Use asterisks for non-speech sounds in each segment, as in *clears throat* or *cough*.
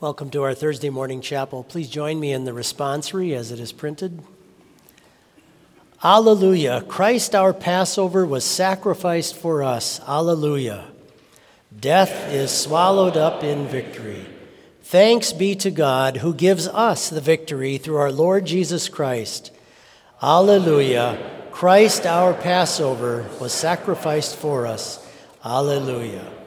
Welcome to our Thursday morning chapel. Please join me in the responsory as it is printed. Alleluia. Christ our Passover was sacrificed for us. Alleluia. Death is swallowed up in victory. Thanks be to God who gives us the victory through our Lord Jesus Christ. Alleluia. Christ our Passover was sacrificed for us. Alleluia.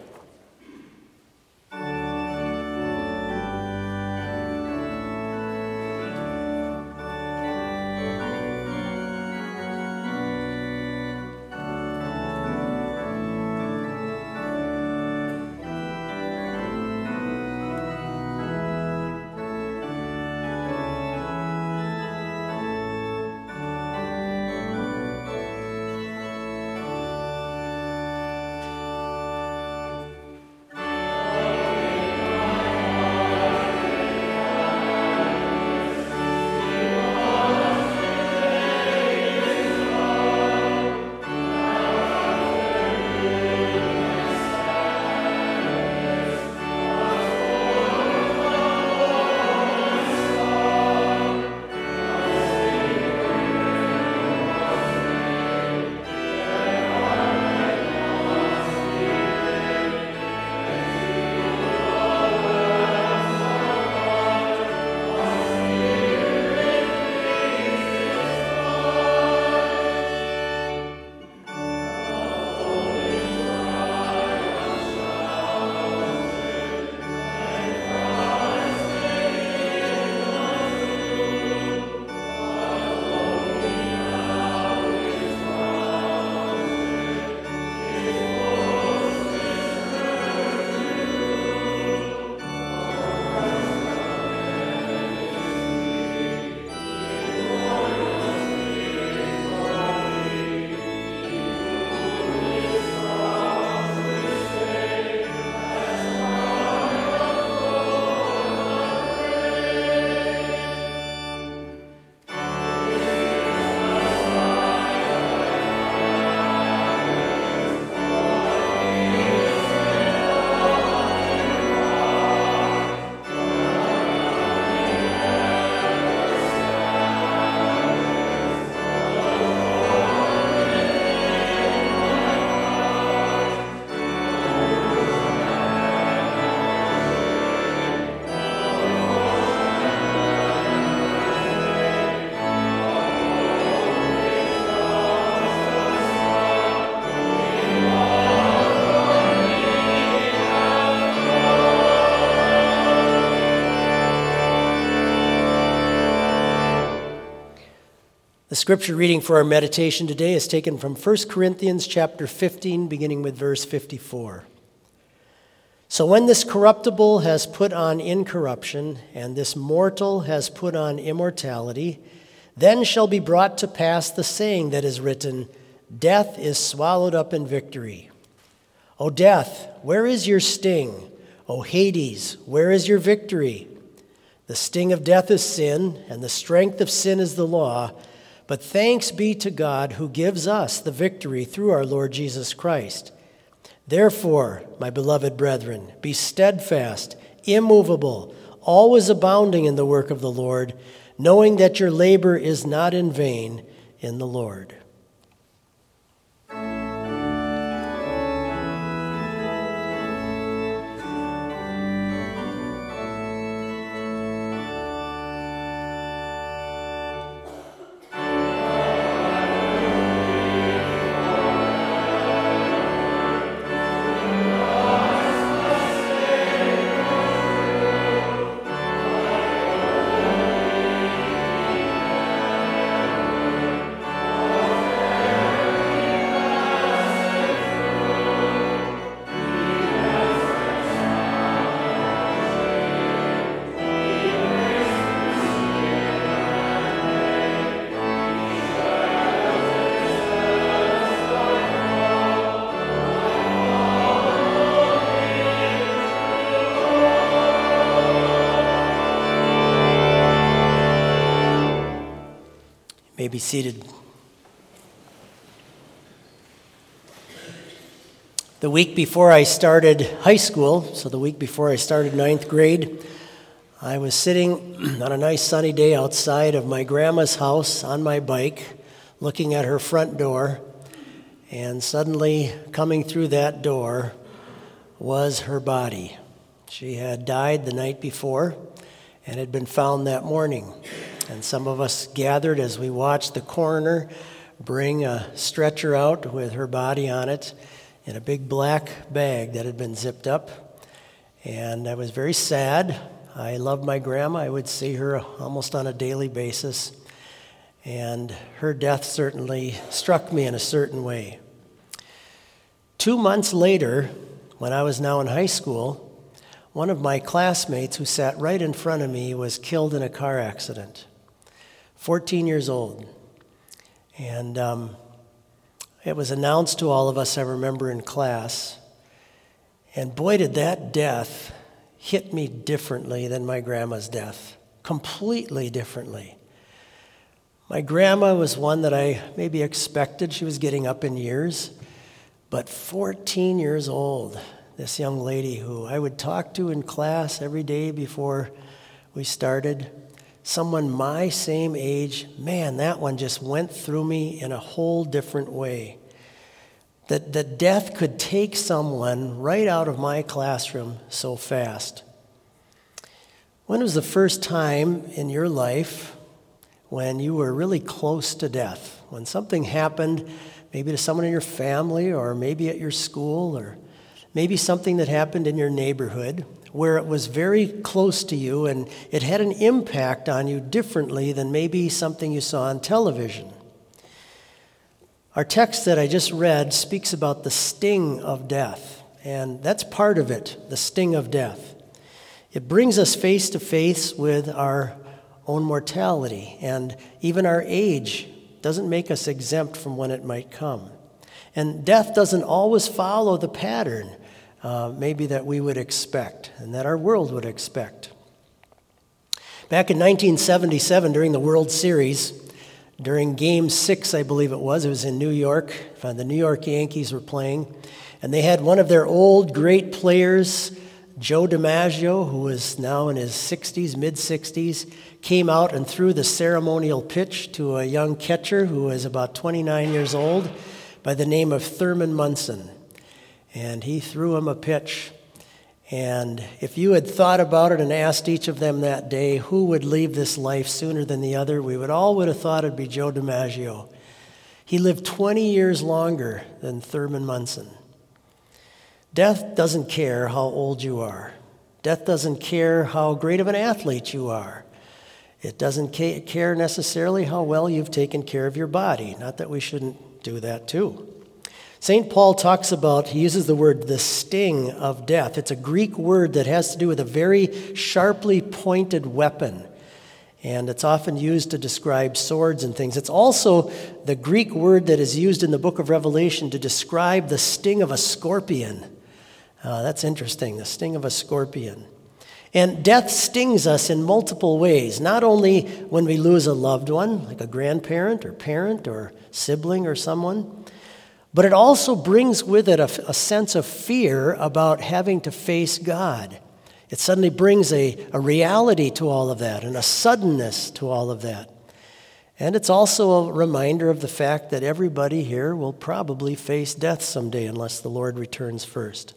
Scripture reading for our meditation today is taken from 1 Corinthians chapter 15 beginning with verse 54. So when this corruptible has put on incorruption and this mortal has put on immortality, then shall be brought to pass the saying that is written, death is swallowed up in victory. O death, where is your sting? O Hades, where is your victory? The sting of death is sin, and the strength of sin is the law. But thanks be to God who gives us the victory through our Lord Jesus Christ. Therefore, my beloved brethren, be steadfast, immovable, always abounding in the work of the Lord, knowing that your labor is not in vain in the Lord. May be seated. The week before I started high school, so the week before I started ninth grade, I was sitting *clears throat* on a nice sunny day outside of my grandma's house on my bike, looking at her front door, and suddenly coming through that door was her body. She had died the night before and had been found that morning. And some of us gathered as we watched the coroner bring a stretcher out with her body on it in a big black bag that had been zipped up. And I was very sad I loved my grandma. I would see her almost on a daily basis. And her death certainly struck me in a certain way. Two months later, when I was now in high school, one of my classmates who sat right in front of me was killed in a car accident. 14 years old. And um, it was announced to all of us, I remember, in class. And boy, did that death hit me differently than my grandma's death, completely differently. My grandma was one that I maybe expected. She was getting up in years, but 14 years old, this young lady who I would talk to in class every day before we started, someone my same age, man, that one just went through me in a whole different way. That, that death could take someone right out of my classroom so fast. When was the first time in your life when you were really close to death? When something happened, maybe to someone in your family, or maybe at your school, or maybe something that happened in your neighborhood where it was very close to you and it had an impact on you differently than maybe something you saw on television. Our text that I just read speaks about the sting of death, and that's part of it the sting of death. It brings us face to face with our own mortality, and even our age doesn't make us exempt from when it might come. And death doesn't always follow the pattern, uh, maybe that we would expect and that our world would expect. Back in 1977, during the World Series, during game six, I believe it was, it was in New York. The New York Yankees were playing. And they had one of their old great players, Joe DiMaggio, who is now in his 60s, mid 60s, came out and threw the ceremonial pitch to a young catcher who was about 29 years old by the name of Thurman Munson. And he threw him a pitch and if you had thought about it and asked each of them that day who would leave this life sooner than the other, we would all would have thought it'd be Joe DiMaggio. He lived 20 years longer than Thurman Munson. Death doesn't care how old you are. Death doesn't care how great of an athlete you are. It doesn't care necessarily how well you've taken care of your body. Not that we shouldn't do that too. St. Paul talks about, he uses the word the sting of death. It's a Greek word that has to do with a very sharply pointed weapon. And it's often used to describe swords and things. It's also the Greek word that is used in the book of Revelation to describe the sting of a scorpion. Uh, that's interesting, the sting of a scorpion. And death stings us in multiple ways, not only when we lose a loved one, like a grandparent or parent or sibling or someone, but it also brings with it a, a, sense of fear about having to face God. It suddenly brings a, a reality to all of that and a suddenness to all of that. And it's also a reminder of the fact that everybody here will probably face death someday unless the Lord returns first.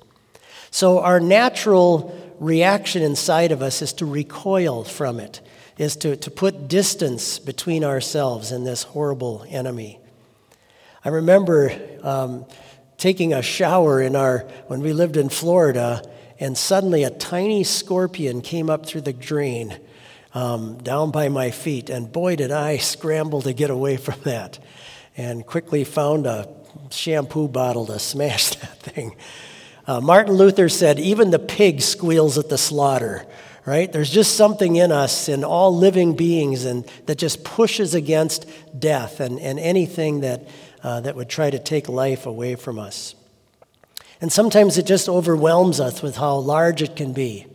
So, our natural reaction inside of us is to recoil from it, is to, to put distance between ourselves and this horrible enemy. I remember um, taking a shower in our when we lived in Florida, and suddenly a tiny scorpion came up through the drain um, down by my feet, and boy, did I *laughs* scramble to get away from that, and quickly found a shampoo bottle to *laughs* smash that thing. Uh, Martin Luther said, "Even the pig squeals at the slaughter." right? There's just something in us, in all living beings, and that just pushes against death and, and anything that uh, that would try to take life away from us. And sometimes it just overwhelms us with how large it can be.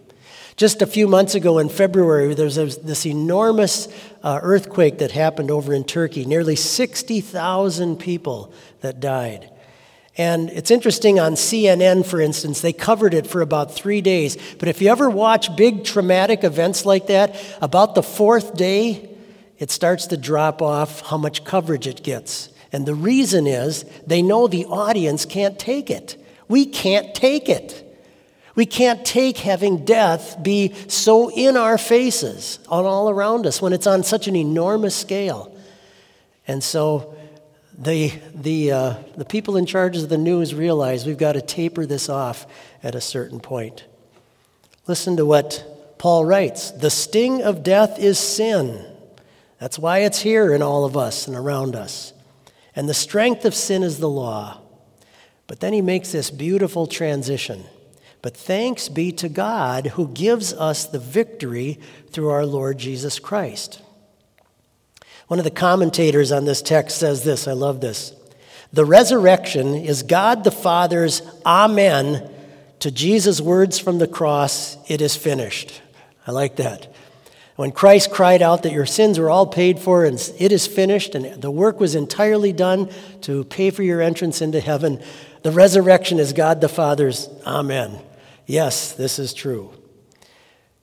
Just a few months ago in February, there was this enormous uh, earthquake that happened over in Turkey, nearly 60,000 people that died. And it's interesting on CNN, for instance, they covered it for about three days. But if you ever watch big traumatic events like that, about the fourth day, it starts to drop off how much coverage it gets. And the reason is they know the audience can't take it. We can't take it. We can't take having death be so in our faces, on all around us, when it's on such an enormous scale. And so the, the, uh, the people in charge of the news realize we've got to taper this off at a certain point. Listen to what Paul writes The sting of death is sin. That's why it's here in all of us and around us. And the strength of sin is the law. But then he makes this beautiful transition. But thanks be to God who gives us the victory through our Lord Jesus Christ. One of the commentators on this text says this I love this. The resurrection is God the Father's Amen to Jesus' words from the cross, it is finished. I like that. When Christ cried out that your sins were all paid for and it is finished and the work was entirely done to pay for your entrance into heaven, the resurrection is God the Father's Amen. Yes, this is true.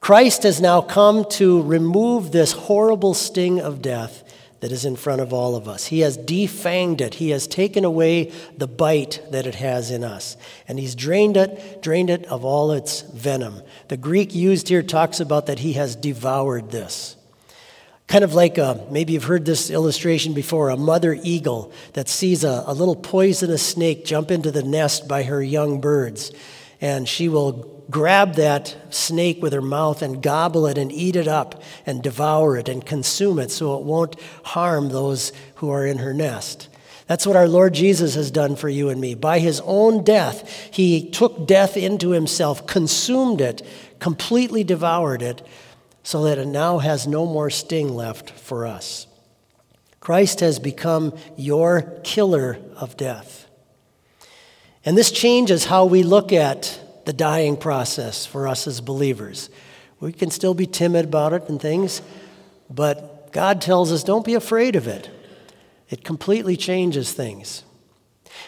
Christ has now come to remove this horrible sting of death that is in front of all of us. He has defanged it. He has taken away the bite that it has in us. And he's drained it, drained it of all its venom. The Greek used here talks about that he has devoured this. Kind of like a, maybe you've heard this illustration before a mother eagle that sees a, a little poisonous snake jump into the nest by her young birds. And she will grab that snake with her mouth and gobble it and eat it up and devour it and consume it so it won't harm those who are in her nest. That's what our Lord Jesus has done for you and me. By his own death, he took death into himself, consumed it, completely devoured it, so that it now has no more sting left for us. Christ has become your killer of death. And this changes how we look at the dying process for us as believers. We can still be timid about it and things, but God tells us don't be afraid of it. It completely changes things.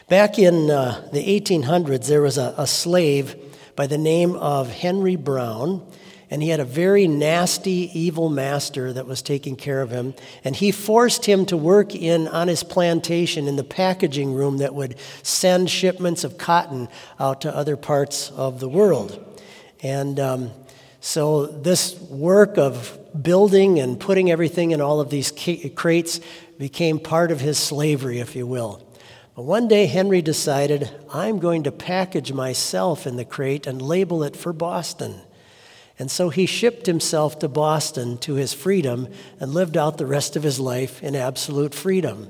Back in uh, the 1800s, there was a, a slave by the name of Henry Brown and he had a very nasty, evil master that was taking care of him. And he forced him to work in on his plantation in the packaging room that would send shipments of cotton out to other parts of the world. And um, so this work of building and putting everything in all of these crates became part of his slavery, if you will. But one day Henry decided, I'm going to package myself in the crate and label it for Boston. And so he shipped himself to Boston to his freedom and lived out the rest of his life in absolute freedom.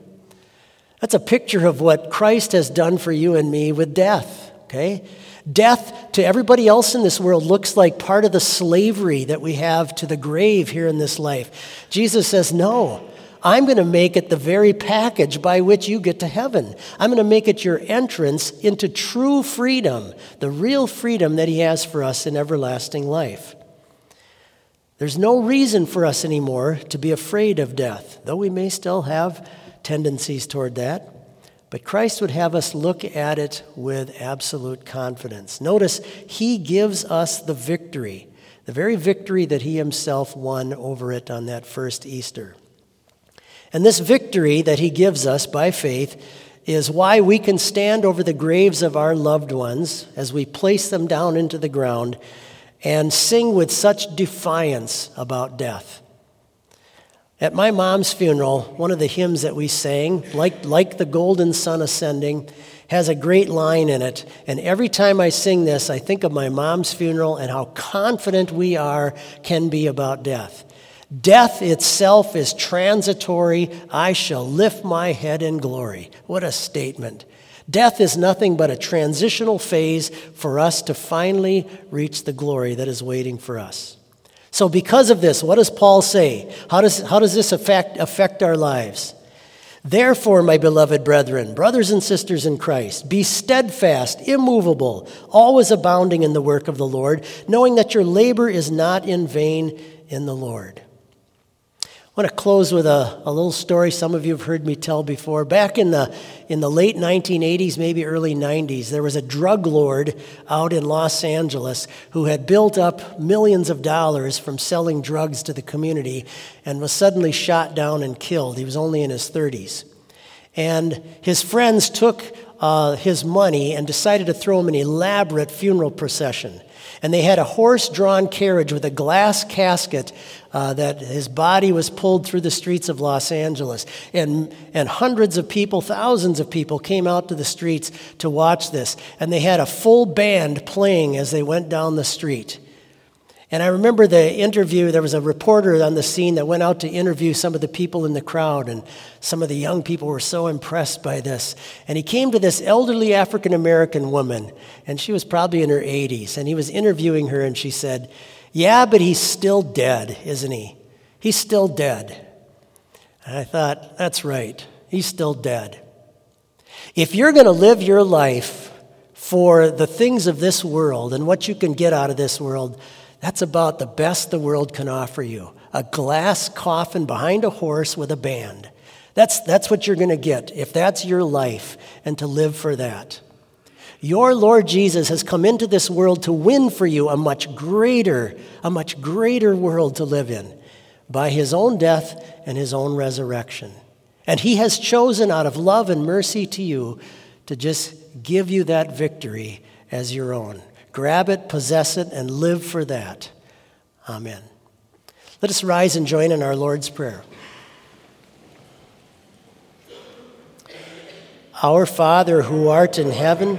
That's a picture of what Christ has done for you and me with death, okay? Death to everybody else in this world looks like part of the slavery that we have to the grave here in this life. Jesus says, No, I'm going to make it the very package by which you get to heaven. I'm going to make it your entrance into true freedom, the real freedom that He has for us in everlasting life. There's no reason for us anymore to be afraid of death, though we may still have tendencies toward that. But Christ would have us look at it with absolute confidence. Notice, He gives us the victory, the very victory that He Himself won over it on that first Easter. And this victory that He gives us by faith is why we can stand over the graves of our loved ones as we place them down into the ground and sing with such defiance about death. At my mom's funeral, one of the hymns that we sang, like, like the golden sun ascending, has a great line in it. And every time I sing this, I think of my mom's funeral and how confident we are can be about death. Death itself is transitory. I shall lift my head in glory. What a statement. Death is nothing but a transitional phase for us to finally reach the glory that is waiting for us. So, because of this, what does Paul say? How does, how does this affect, affect our lives? Therefore, my beloved brethren, brothers and sisters in Christ, be steadfast, immovable, always abounding in the work of the Lord, knowing that your labor is not in vain in the Lord. I want to close with a, a little story some of you have heard me tell before. Back in the, in the late 1980s, maybe early 90s, there was a drug lord out in Los Angeles who had built up millions of dollars from selling drugs to the community and was suddenly shot down and killed. He was only in his 30s. And his friends took uh, his money and decided to throw him an elaborate funeral procession. And they had a horse drawn carriage with a glass casket uh, that his body was pulled through the streets of Los Angeles. And, and hundreds of people, thousands of people came out to the streets to watch this. And they had a full band playing as they went down the street. And I remember the interview, there was a reporter on the scene that went out to interview some of the people in the crowd, and some of the young people were so impressed by this. And he came to this elderly African American woman, and she was probably in her 80s, and he was interviewing her, and she said, Yeah, but he's still dead, isn't he? He's still dead. And I thought, That's right, he's still dead. If you're going to live your life for the things of this world and what you can get out of this world, that's about the best the world can offer you a glass coffin behind a horse with a band. That's, that's what you're going to get if that's your life and to live for that. Your Lord Jesus has come into this world to win for you a much greater, a much greater world to live in by his own death and his own resurrection. And he has chosen out of love and mercy to you to just give you that victory as your own. Grab it, possess it, and live for that. Amen. Let us rise and join in our Lord's Prayer. Our Father who art in heaven,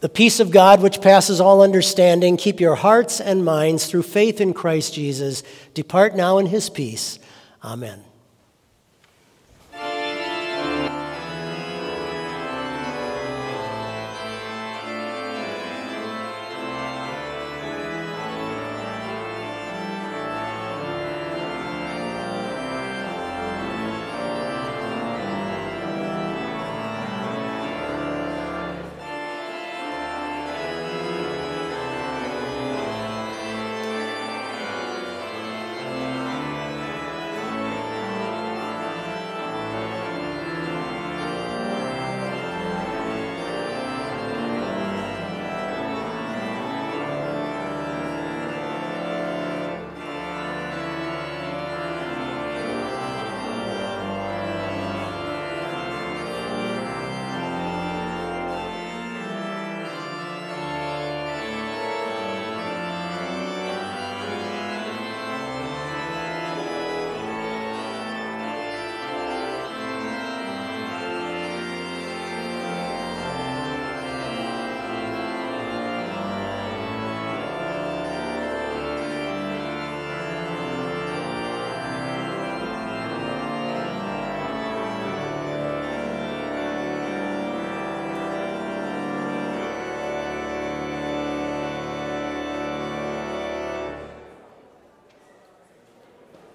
The peace of God, which passes all understanding, keep your hearts and minds through faith in Christ Jesus. Depart now in his peace. Amen.